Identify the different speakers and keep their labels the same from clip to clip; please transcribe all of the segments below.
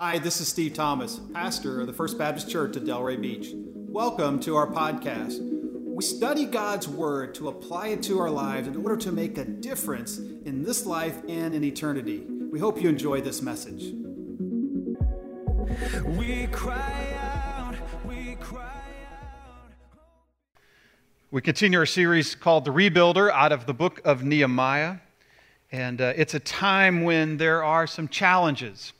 Speaker 1: Hi, this is Steve Thomas, pastor of the First Baptist Church at Delray Beach. Welcome to our podcast. We study God's Word to apply it to our lives in order to make a difference in this life and in eternity. We hope you enjoy this message. We cry out, we cry
Speaker 2: out. We continue our series called The Rebuilder out of the book of Nehemiah. And uh, it's a time when there are some challenges.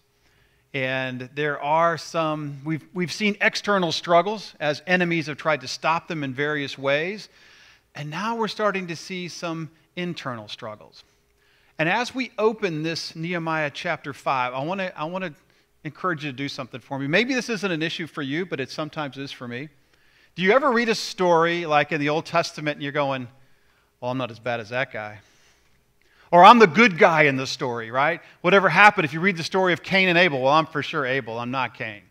Speaker 2: And there are some, we've, we've seen external struggles as enemies have tried to stop them in various ways. And now we're starting to see some internal struggles. And as we open this Nehemiah chapter 5, I want to I want to encourage you to do something for me. Maybe this isn't an issue for you, but it sometimes is for me. Do you ever read a story like in the Old Testament and you're going, well, I'm not as bad as that guy? Or I'm the good guy in the story, right? Whatever happened, if you read the story of Cain and Abel, well, I'm for sure Abel, I'm not Cain,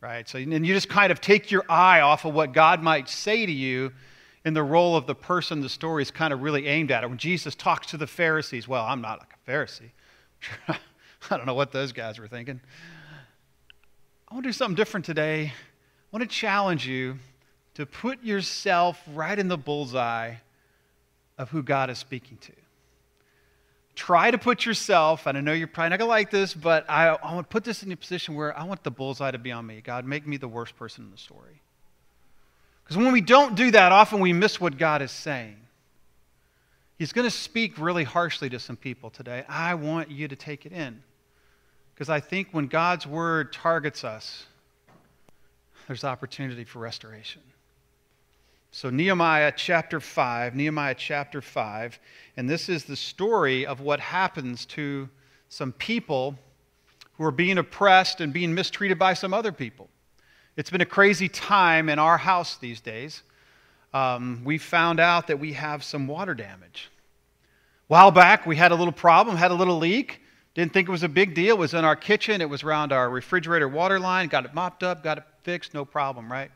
Speaker 2: right? So, and you just kind of take your eye off of what God might say to you in the role of the person the story is kind of really aimed at. When Jesus talks to the Pharisees, well, I'm not like a Pharisee. I don't know what those guys were thinking. I want to do something different today. I want to challenge you to put yourself right in the bullseye of who God is speaking to try to put yourself, and I know you're probably not going to like this, but I, I want to put this in a position where I want the bullseye to be on me. God, make me the worst person in the story. Because when we don't do that, often we miss what God is saying. He's going to speak really harshly to some people today. I want you to take it in. Because I think when God's word targets us, there's opportunity for restoration. So, Nehemiah chapter 5, Nehemiah chapter 5, and this is the story of what happens to some people who are being oppressed and being mistreated by some other people. It's been a crazy time in our house these days. Um, we found out that we have some water damage. A while back, we had a little problem, had a little leak. Didn't think it was a big deal. It was in our kitchen, it was around our refrigerator water line. Got it mopped up, got it fixed, no problem, right?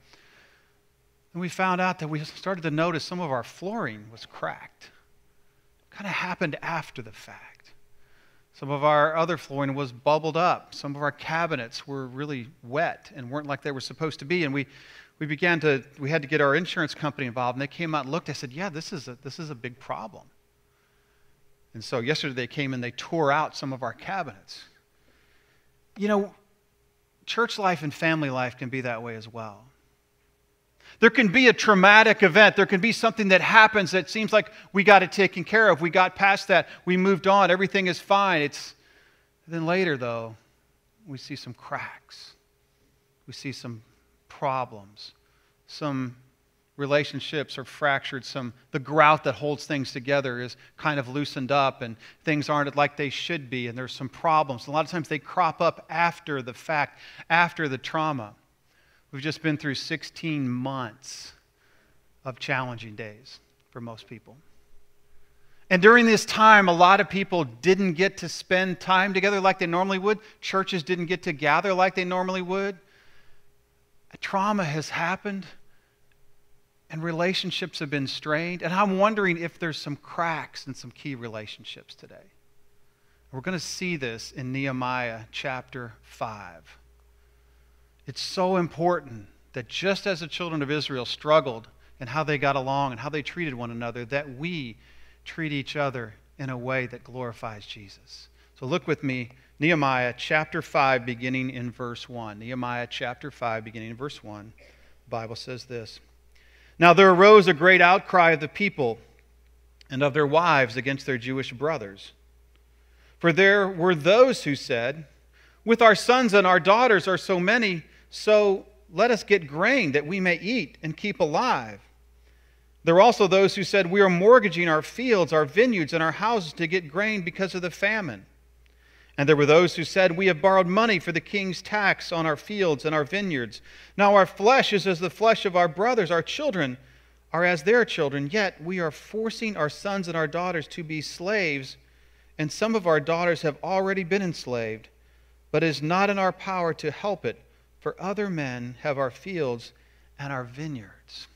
Speaker 2: And we found out that we started to notice some of our flooring was cracked. Kind of happened after the fact. Some of our other flooring was bubbled up. Some of our cabinets were really wet and weren't like they were supposed to be. And we, we began to, we had to get our insurance company involved. And they came out and looked. I said, yeah, this is a, this is a big problem. And so yesterday they came and they tore out some of our cabinets. You know, church life and family life can be that way as well. There can be a traumatic event. There can be something that happens that seems like we got it taken care of. We got past that. We moved on. Everything is fine. It's then later though, we see some cracks. We see some problems. Some relationships are fractured. Some the grout that holds things together is kind of loosened up and things aren't like they should be and there's some problems. A lot of times they crop up after the fact, after the trauma. We've just been through 16 months of challenging days for most people. And during this time, a lot of people didn't get to spend time together like they normally would. Churches didn't get to gather like they normally would. Trauma has happened, and relationships have been strained. And I'm wondering if there's some cracks in some key relationships today. We're going to see this in Nehemiah chapter 5. It's so important that just as the children of Israel struggled and how they got along and how they treated one another, that we treat each other in a way that glorifies Jesus. So look with me, Nehemiah chapter 5, beginning in verse 1. Nehemiah chapter 5, beginning in verse 1. The Bible says this Now there arose a great outcry of the people and of their wives against their Jewish brothers. For there were those who said, With our sons and our daughters are so many so let us get grain that we may eat and keep alive. There were also those who said, We are mortgaging our fields, our vineyards, and our houses to get grain because of the famine. And there were those who said, We have borrowed money for the king's tax on our fields and our vineyards. Now our flesh is as the flesh of our brothers, our children are as their children, yet we are forcing our sons and our daughters to be slaves, and some of our daughters have already been enslaved, but it is not in our power to help it for other men have our fields and our vineyards.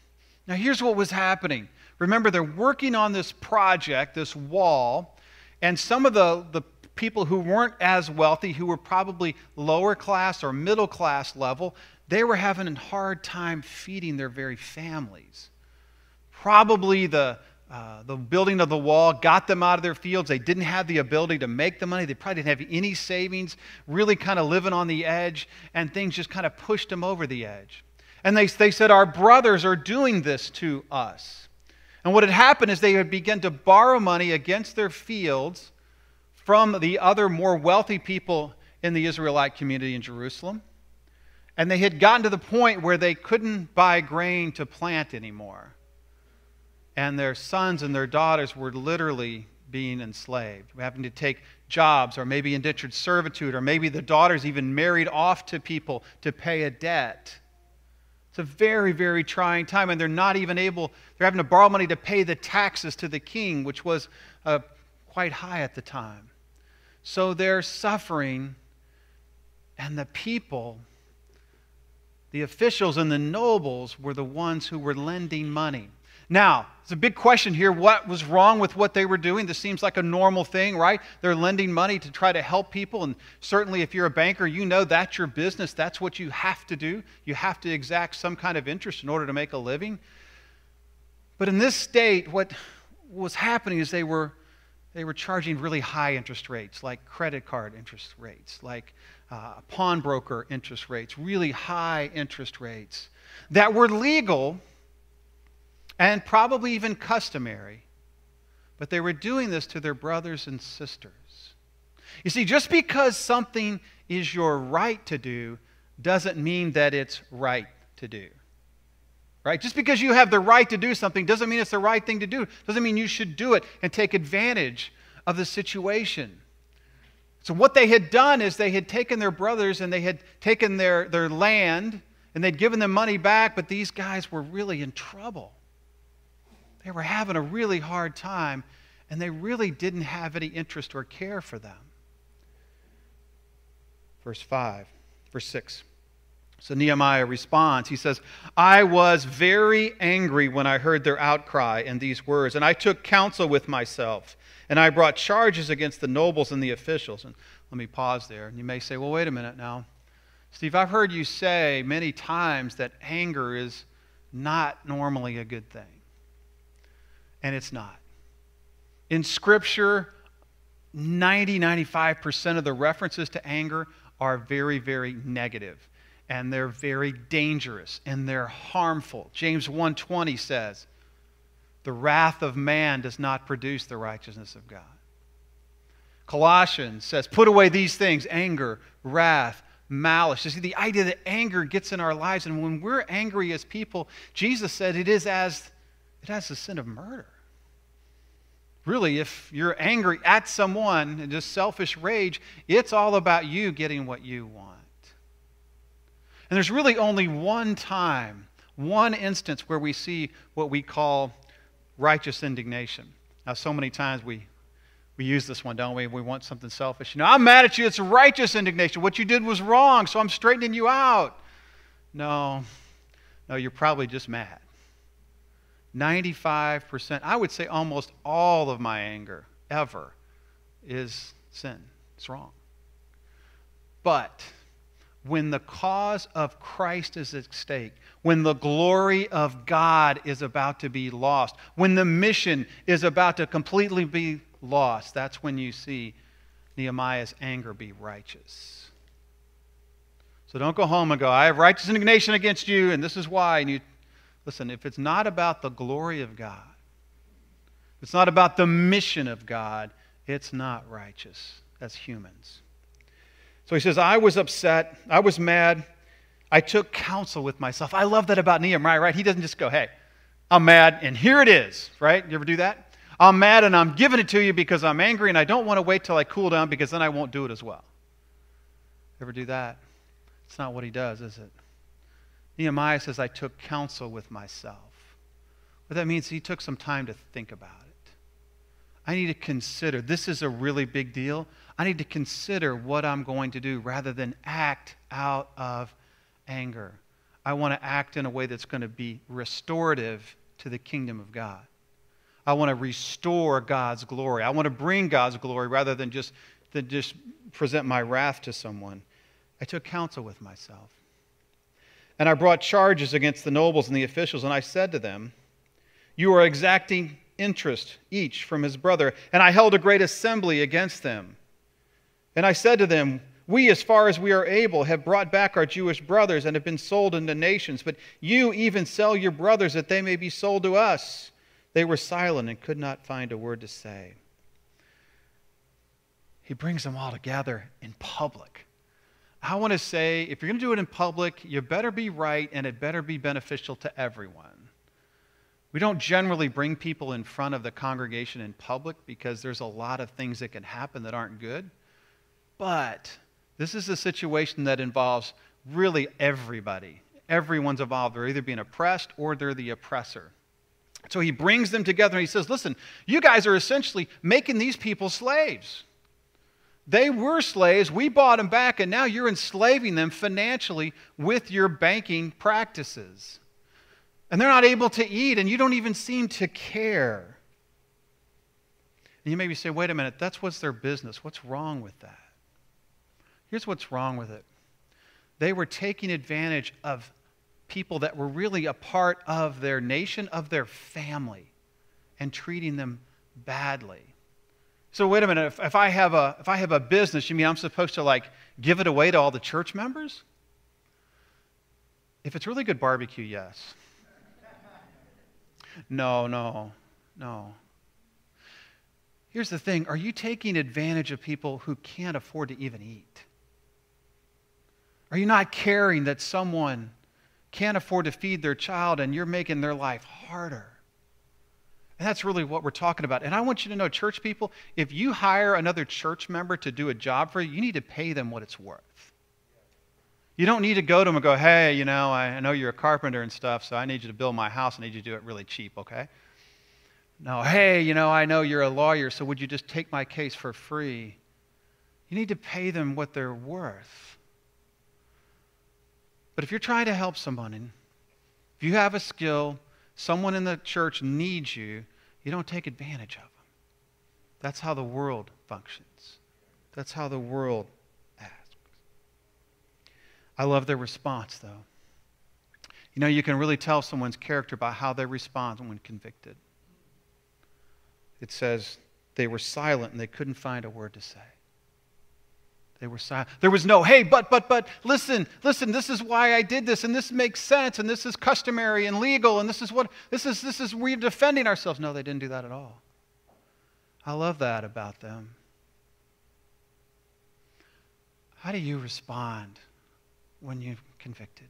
Speaker 2: Now, here's what was happening. Remember, they're working on this project, this wall, and some of the, the people who weren't as wealthy, who were probably lower class or middle class level, they were having a hard time feeding their very families. Probably the, uh, the building of the wall got them out of their fields. They didn't have the ability to make the money. They probably didn't have any savings, really kind of living on the edge, and things just kind of pushed them over the edge. And they, they said, Our brothers are doing this to us. And what had happened is they had begun to borrow money against their fields from the other more wealthy people in the Israelite community in Jerusalem. And they had gotten to the point where they couldn't buy grain to plant anymore. And their sons and their daughters were literally being enslaved, having to take jobs or maybe indentured servitude, or maybe the daughters even married off to people to pay a debt. It's a very, very trying time, and they're not even able, they're having to borrow money to pay the taxes to the king, which was uh, quite high at the time. So they're suffering, and the people, the officials and the nobles, were the ones who were lending money. Now, it's a big question here. What was wrong with what they were doing? This seems like a normal thing, right? They're lending money to try to help people. And certainly, if you're a banker, you know that's your business. That's what you have to do. You have to exact some kind of interest in order to make a living. But in this state, what was happening is they were, they were charging really high interest rates, like credit card interest rates, like uh, pawnbroker interest rates, really high interest rates that were legal and probably even customary. But they were doing this to their brothers and sisters. You see, just because something is your right to do doesn't mean that it's right to do. Right? Just because you have the right to do something doesn't mean it's the right thing to do. Doesn't mean you should do it and take advantage of the situation. So, what they had done is they had taken their brothers and they had taken their, their land and they'd given them money back, but these guys were really in trouble. They were having a really hard time, and they really didn't have any interest or care for them. Verse 5, verse 6. So Nehemiah responds. He says, I was very angry when I heard their outcry and these words, and I took counsel with myself, and I brought charges against the nobles and the officials. And let me pause there. And you may say, well, wait a minute now. Steve, I've heard you say many times that anger is not normally a good thing and it's not. In Scripture, 90, 95% of the references to anger are very, very negative and they're very dangerous and they're harmful. James 1:20 says, "The wrath of man does not produce the righteousness of God." Colossians says, "Put away these things: anger, wrath, malice." You see, the idea that anger gets in our lives, and when we're angry as people, Jesus said it is as it has the sin of murder. Really, if you're angry at someone and just selfish rage, it's all about you getting what you want. And there's really only one time, one instance where we see what we call righteous indignation. Now, so many times we, we use this one, don't we? We want something selfish. You know, I'm mad at you. It's righteous indignation. What you did was wrong, so I'm straightening you out. No, no, you're probably just mad. 95%, I would say almost all of my anger ever is sin. It's wrong. But when the cause of Christ is at stake, when the glory of God is about to be lost, when the mission is about to completely be lost, that's when you see Nehemiah's anger be righteous. So don't go home and go, I have righteous indignation against you, and this is why. And you Listen, if it's not about the glory of God, it's not about the mission of God, it's not righteous as humans. So he says, I was upset. I was mad. I took counsel with myself. I love that about Nehemiah, right? He doesn't just go, hey, I'm mad, and here it is, right? You ever do that? I'm mad, and I'm giving it to you because I'm angry, and I don't want to wait till I cool down because then I won't do it as well. Ever do that? It's not what he does, is it? Nehemiah says, I took counsel with myself. What that means, he took some time to think about it. I need to consider this is a really big deal. I need to consider what I'm going to do rather than act out of anger. I want to act in a way that's going to be restorative to the kingdom of God. I want to restore God's glory. I want to bring God's glory rather than just than just present my wrath to someone. I took counsel with myself. And I brought charges against the nobles and the officials, and I said to them, You are exacting interest each from his brother. And I held a great assembly against them. And I said to them, We, as far as we are able, have brought back our Jewish brothers and have been sold into nations, but you even sell your brothers that they may be sold to us. They were silent and could not find a word to say. He brings them all together in public. I want to say if you're going to do it in public, you better be right and it better be beneficial to everyone. We don't generally bring people in front of the congregation in public because there's a lot of things that can happen that aren't good. But this is a situation that involves really everybody. Everyone's involved. They're either being oppressed or they're the oppressor. So he brings them together and he says, Listen, you guys are essentially making these people slaves. They were slaves. We bought them back, and now you're enslaving them financially with your banking practices. And they're not able to eat, and you don't even seem to care. And you maybe say, wait a minute, that's what's their business. What's wrong with that? Here's what's wrong with it they were taking advantage of people that were really a part of their nation, of their family, and treating them badly. So wait a minute, if, if, I have a, if I have a business, you mean I'm supposed to like give it away to all the church members? If it's really good barbecue, yes. No, no, no. Here's the thing are you taking advantage of people who can't afford to even eat? Are you not caring that someone can't afford to feed their child and you're making their life harder? And that's really what we're talking about. And I want you to know, church people, if you hire another church member to do a job for you, you need to pay them what it's worth. You don't need to go to them and go, hey, you know, I know you're a carpenter and stuff, so I need you to build my house. I need you to do it really cheap, okay? No, hey, you know, I know you're a lawyer, so would you just take my case for free? You need to pay them what they're worth. But if you're trying to help someone, if you have a skill, someone in the church needs you, you don't take advantage of them. That's how the world functions. That's how the world acts. I love their response, though. You know, you can really tell someone's character by how they respond when convicted. It says they were silent and they couldn't find a word to say. They were silent. There was no, hey, but, but, but, listen, listen, this is why I did this, and this makes sense, and this is customary and legal, and this is what, this is, this is, we're defending ourselves. No, they didn't do that at all. I love that about them. How do you respond when you're convicted?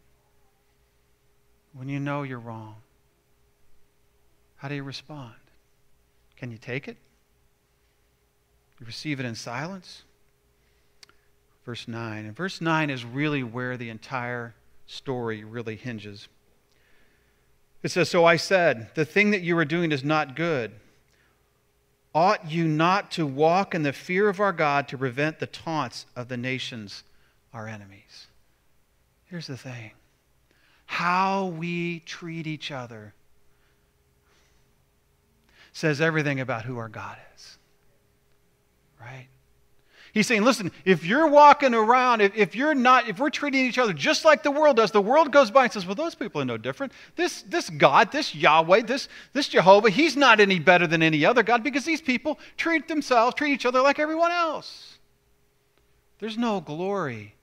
Speaker 2: When you know you're wrong? How do you respond? Can you take it? You receive it in silence? Verse 9. And verse 9 is really where the entire story really hinges. It says, So I said, The thing that you are doing is not good. Ought you not to walk in the fear of our God to prevent the taunts of the nations, our enemies? Here's the thing how we treat each other says everything about who our God is. Right? He's saying, listen, if you're walking around, if, if you're not, if we're treating each other just like the world does, the world goes by and says, well, those people are no different. This, this God, this Yahweh, this, this Jehovah, he's not any better than any other God because these people treat themselves, treat each other like everyone else. There's no glory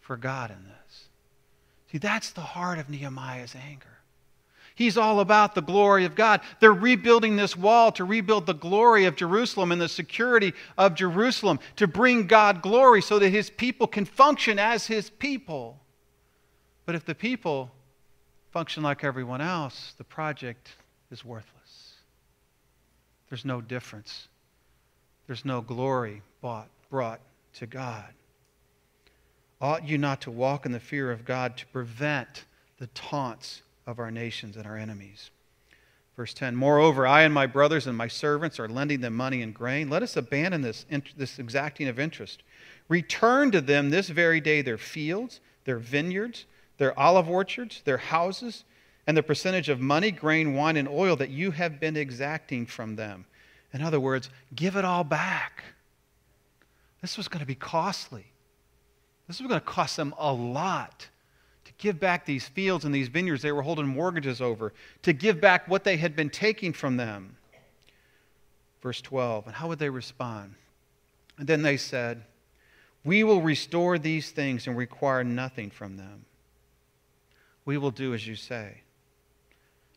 Speaker 2: for God in this. See, that's the heart of Nehemiah's anger. He's all about the glory of God. They're rebuilding this wall to rebuild the glory of Jerusalem and the security of Jerusalem, to bring God glory so that his people can function as his people. But if the people function like everyone else, the project is worthless. There's no difference, there's no glory bought, brought to God. Ought you not to walk in the fear of God to prevent the taunts of our nations and our enemies. Verse 10 Moreover, I and my brothers and my servants are lending them money and grain. Let us abandon this, this exacting of interest. Return to them this very day their fields, their vineyards, their olive orchards, their houses, and the percentage of money, grain, wine, and oil that you have been exacting from them. In other words, give it all back. This was going to be costly. This was going to cost them a lot give back these fields and these vineyards they were holding mortgages over, to give back what they had been taking from them. Verse 12. And how would they respond? And then they said, We will restore these things and require nothing from them. We will do as you say.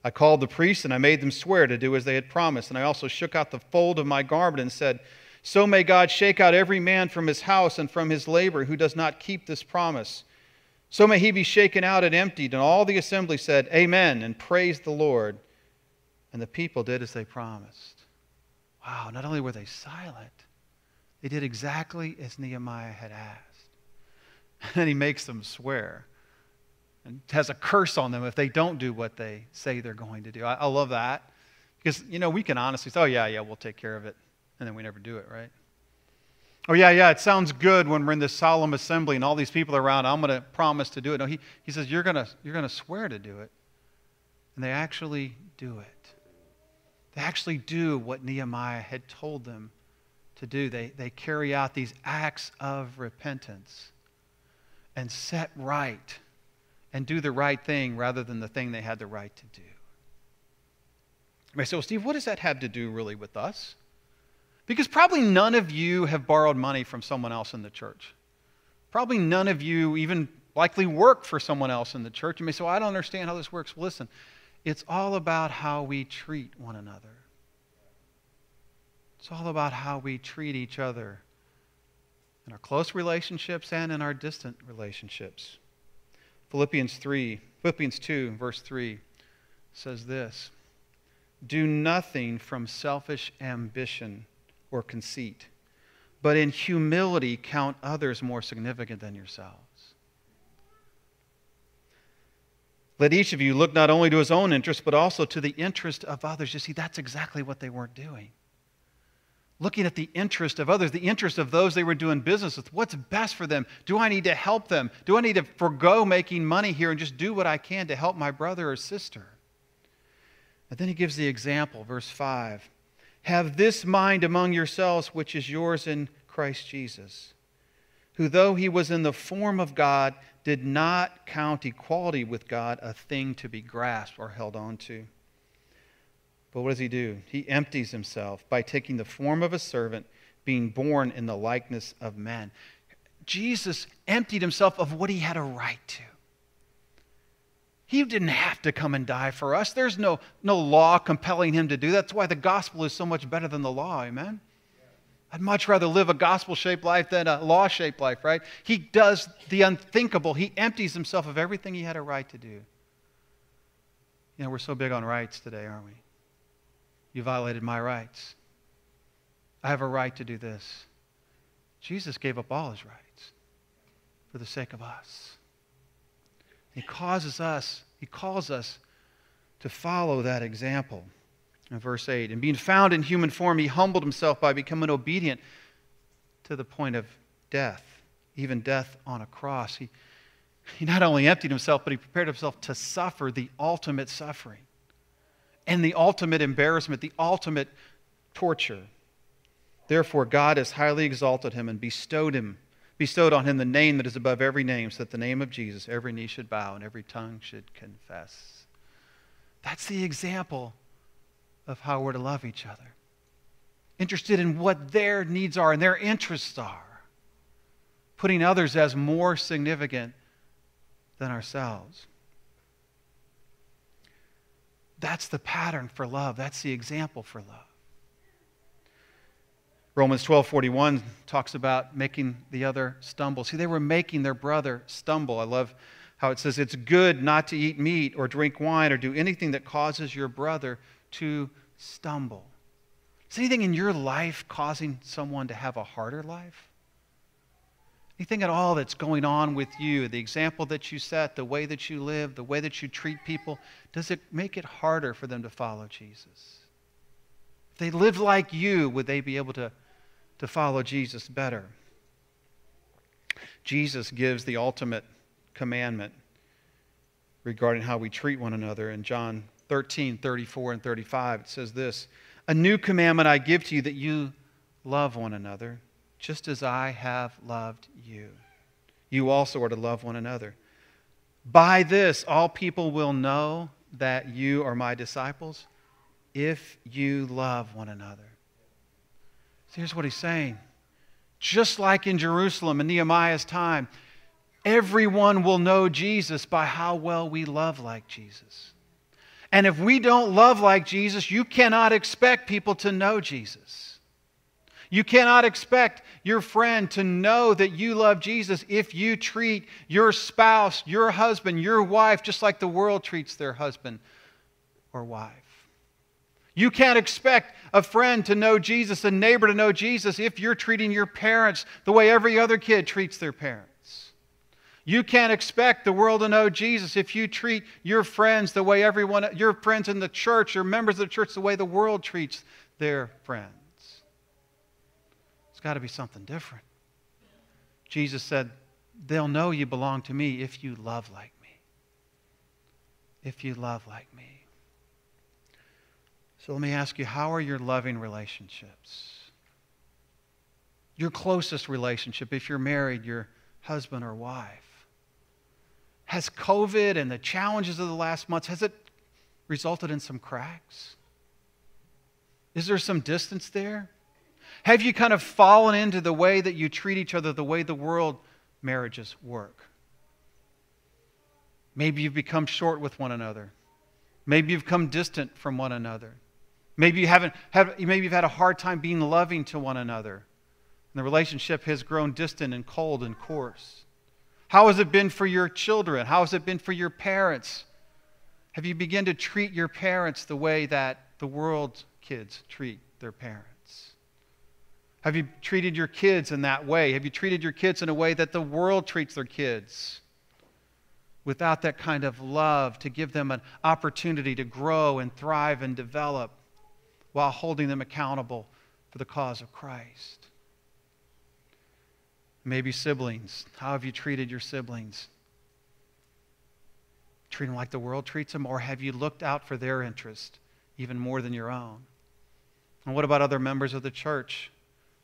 Speaker 2: I called the priests and I made them swear to do as they had promised. And I also shook out the fold of my garment and said, So may God shake out every man from his house and from his labor who does not keep this promise. So may he be shaken out and emptied. And all the assembly said, Amen, and praised the Lord. And the people did as they promised. Wow, not only were they silent, they did exactly as Nehemiah had asked. And then he makes them swear and has a curse on them if they don't do what they say they're going to do. I, I love that because, you know, we can honestly say, oh, yeah, yeah, we'll take care of it. And then we never do it, right? Oh, yeah, yeah, it sounds good when we're in this solemn assembly and all these people are around. I'm going to promise to do it. No, he, he says, you're going you're going to swear to do it. And they actually do it. They actually do what Nehemiah had told them to do. They, they carry out these acts of repentance and set right and do the right thing rather than the thing they had the right to do. I say, well, Steve, what does that have to do really with us? Because probably none of you have borrowed money from someone else in the church. Probably none of you even likely work for someone else in the church. You may say, well, I don't understand how this works. Well, listen, it's all about how we treat one another. It's all about how we treat each other in our close relationships and in our distant relationships. Philippians 3, Philippians 2, verse 3 says this Do nothing from selfish ambition or conceit, but in humility count others more significant than yourselves. Let each of you look not only to his own interest, but also to the interest of others. You see, that's exactly what they weren't doing looking at the interest of others, the interest of those they were doing business with. What's best for them? Do I need to help them? Do I need to forego making money here and just do what I can to help my brother or sister? And then he gives the example, verse 5 Have this mind among yourselves, which is yours in Christ Jesus, who, though he was in the form of God, did not count equality with God a thing to be grasped or held on to but what does he do? He empties himself by taking the form of a servant, being born in the likeness of men. Jesus emptied himself of what he had a right to. He didn't have to come and die for us. There's no, no law compelling him to do that. That's why the gospel is so much better than the law. Amen? I'd much rather live a gospel shaped life than a law shaped life, right? He does the unthinkable. He empties himself of everything he had a right to do. You know, we're so big on rights today, aren't we? You violated my rights. I have a right to do this. Jesus gave up all his rights for the sake of us. He causes us, he calls us to follow that example. In verse 8, and being found in human form, he humbled himself by becoming obedient to the point of death, even death on a cross. He, he not only emptied himself, but he prepared himself to suffer the ultimate suffering and the ultimate embarrassment, the ultimate torture. Therefore, God has highly exalted him and bestowed him, bestowed on him the name that is above every name, so that the name of Jesus every knee should bow and every tongue should confess. That's the example of how we're to love each other. Interested in what their needs are and their interests are, putting others as more significant than ourselves. That's the pattern for love. That's the example for love. Romans 12:41 talks about making the other stumble. See, they were making their brother stumble. I love how it says it's good not to eat meat or drink wine or do anything that causes your brother to stumble. Is anything in your life causing someone to have a harder life? Anything at all that's going on with you, the example that you set, the way that you live, the way that you treat people, does it make it harder for them to follow Jesus? They live like you, would they be able to, to follow Jesus better? Jesus gives the ultimate commandment regarding how we treat one another in John 13, 34, and 35. It says this A new commandment I give to you that you love one another just as I have loved you. You also are to love one another. By this, all people will know that you are my disciples if you love one another. So here's what he's saying. Just like in Jerusalem in Nehemiah's time, everyone will know Jesus by how well we love like Jesus. And if we don't love like Jesus, you cannot expect people to know Jesus. You cannot expect your friend to know that you love Jesus if you treat your spouse, your husband, your wife just like the world treats their husband or wife. You can't expect a friend to know Jesus, a neighbor to know Jesus, if you're treating your parents the way every other kid treats their parents. You can't expect the world to know Jesus if you treat your friends the way everyone, your friends in the church your members of the church, the way the world treats their friends. It's got to be something different. Jesus said, They'll know you belong to me if you love like me. If you love like me. So let me ask you how are your loving relationships? Your closest relationship, if you're married, your husband or wife. Has COVID and the challenges of the last months, has it resulted in some cracks? Is there some distance there? Have you kind of fallen into the way that you treat each other, the way the world marriages work? Maybe you've become short with one another. Maybe you've come distant from one another. Maybe you haven't had, maybe you've had a hard time being loving to one another. And the relationship has grown distant and cold and coarse. How has it been for your children? How has it been for your parents? Have you begun to treat your parents the way that the world's kids treat their parents? Have you treated your kids in that way? Have you treated your kids in a way that the world treats their kids? Without that kind of love to give them an opportunity to grow and thrive and develop while holding them accountable for the cause of Christ. Maybe siblings. How have you treated your siblings? Treat them like the world treats them, or have you looked out for their interest even more than your own? And what about other members of the church?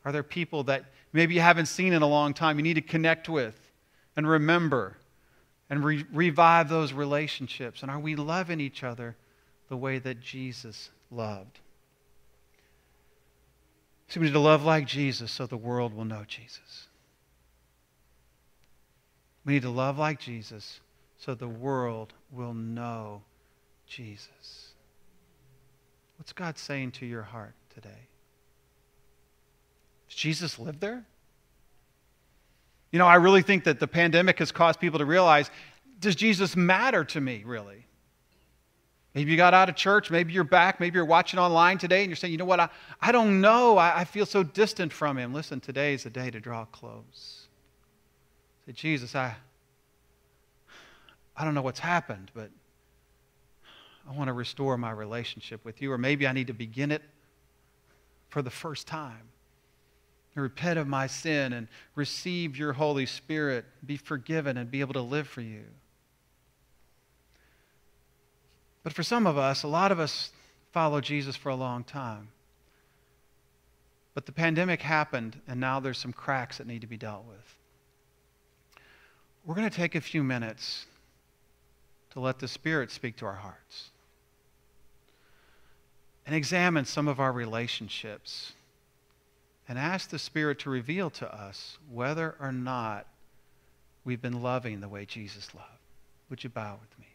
Speaker 2: Are there people that maybe you haven't seen in a long time you need to connect with and remember and re- revive those relationships? And are we loving each other the way that Jesus loved? So we need to love like Jesus so the world will know Jesus. We need to love like Jesus so the world will know Jesus. What's God saying to your heart today? Does Jesus live there? You know, I really think that the pandemic has caused people to realize does Jesus matter to me, really? Maybe you got out of church. Maybe you're back. Maybe you're watching online today and you're saying, you know what? I, I don't know. I, I feel so distant from him. Listen, today is the day to draw close. Say, Jesus, I, I don't know what's happened, but I want to restore my relationship with you. Or maybe I need to begin it for the first time. Repent of my sin and receive your Holy Spirit, be forgiven, and be able to live for you. But for some of us, a lot of us follow Jesus for a long time. But the pandemic happened, and now there's some cracks that need to be dealt with. We're going to take a few minutes to let the Spirit speak to our hearts and examine some of our relationships and ask the Spirit to reveal to us whether or not we've been loving the way Jesus loved. Would you bow with me?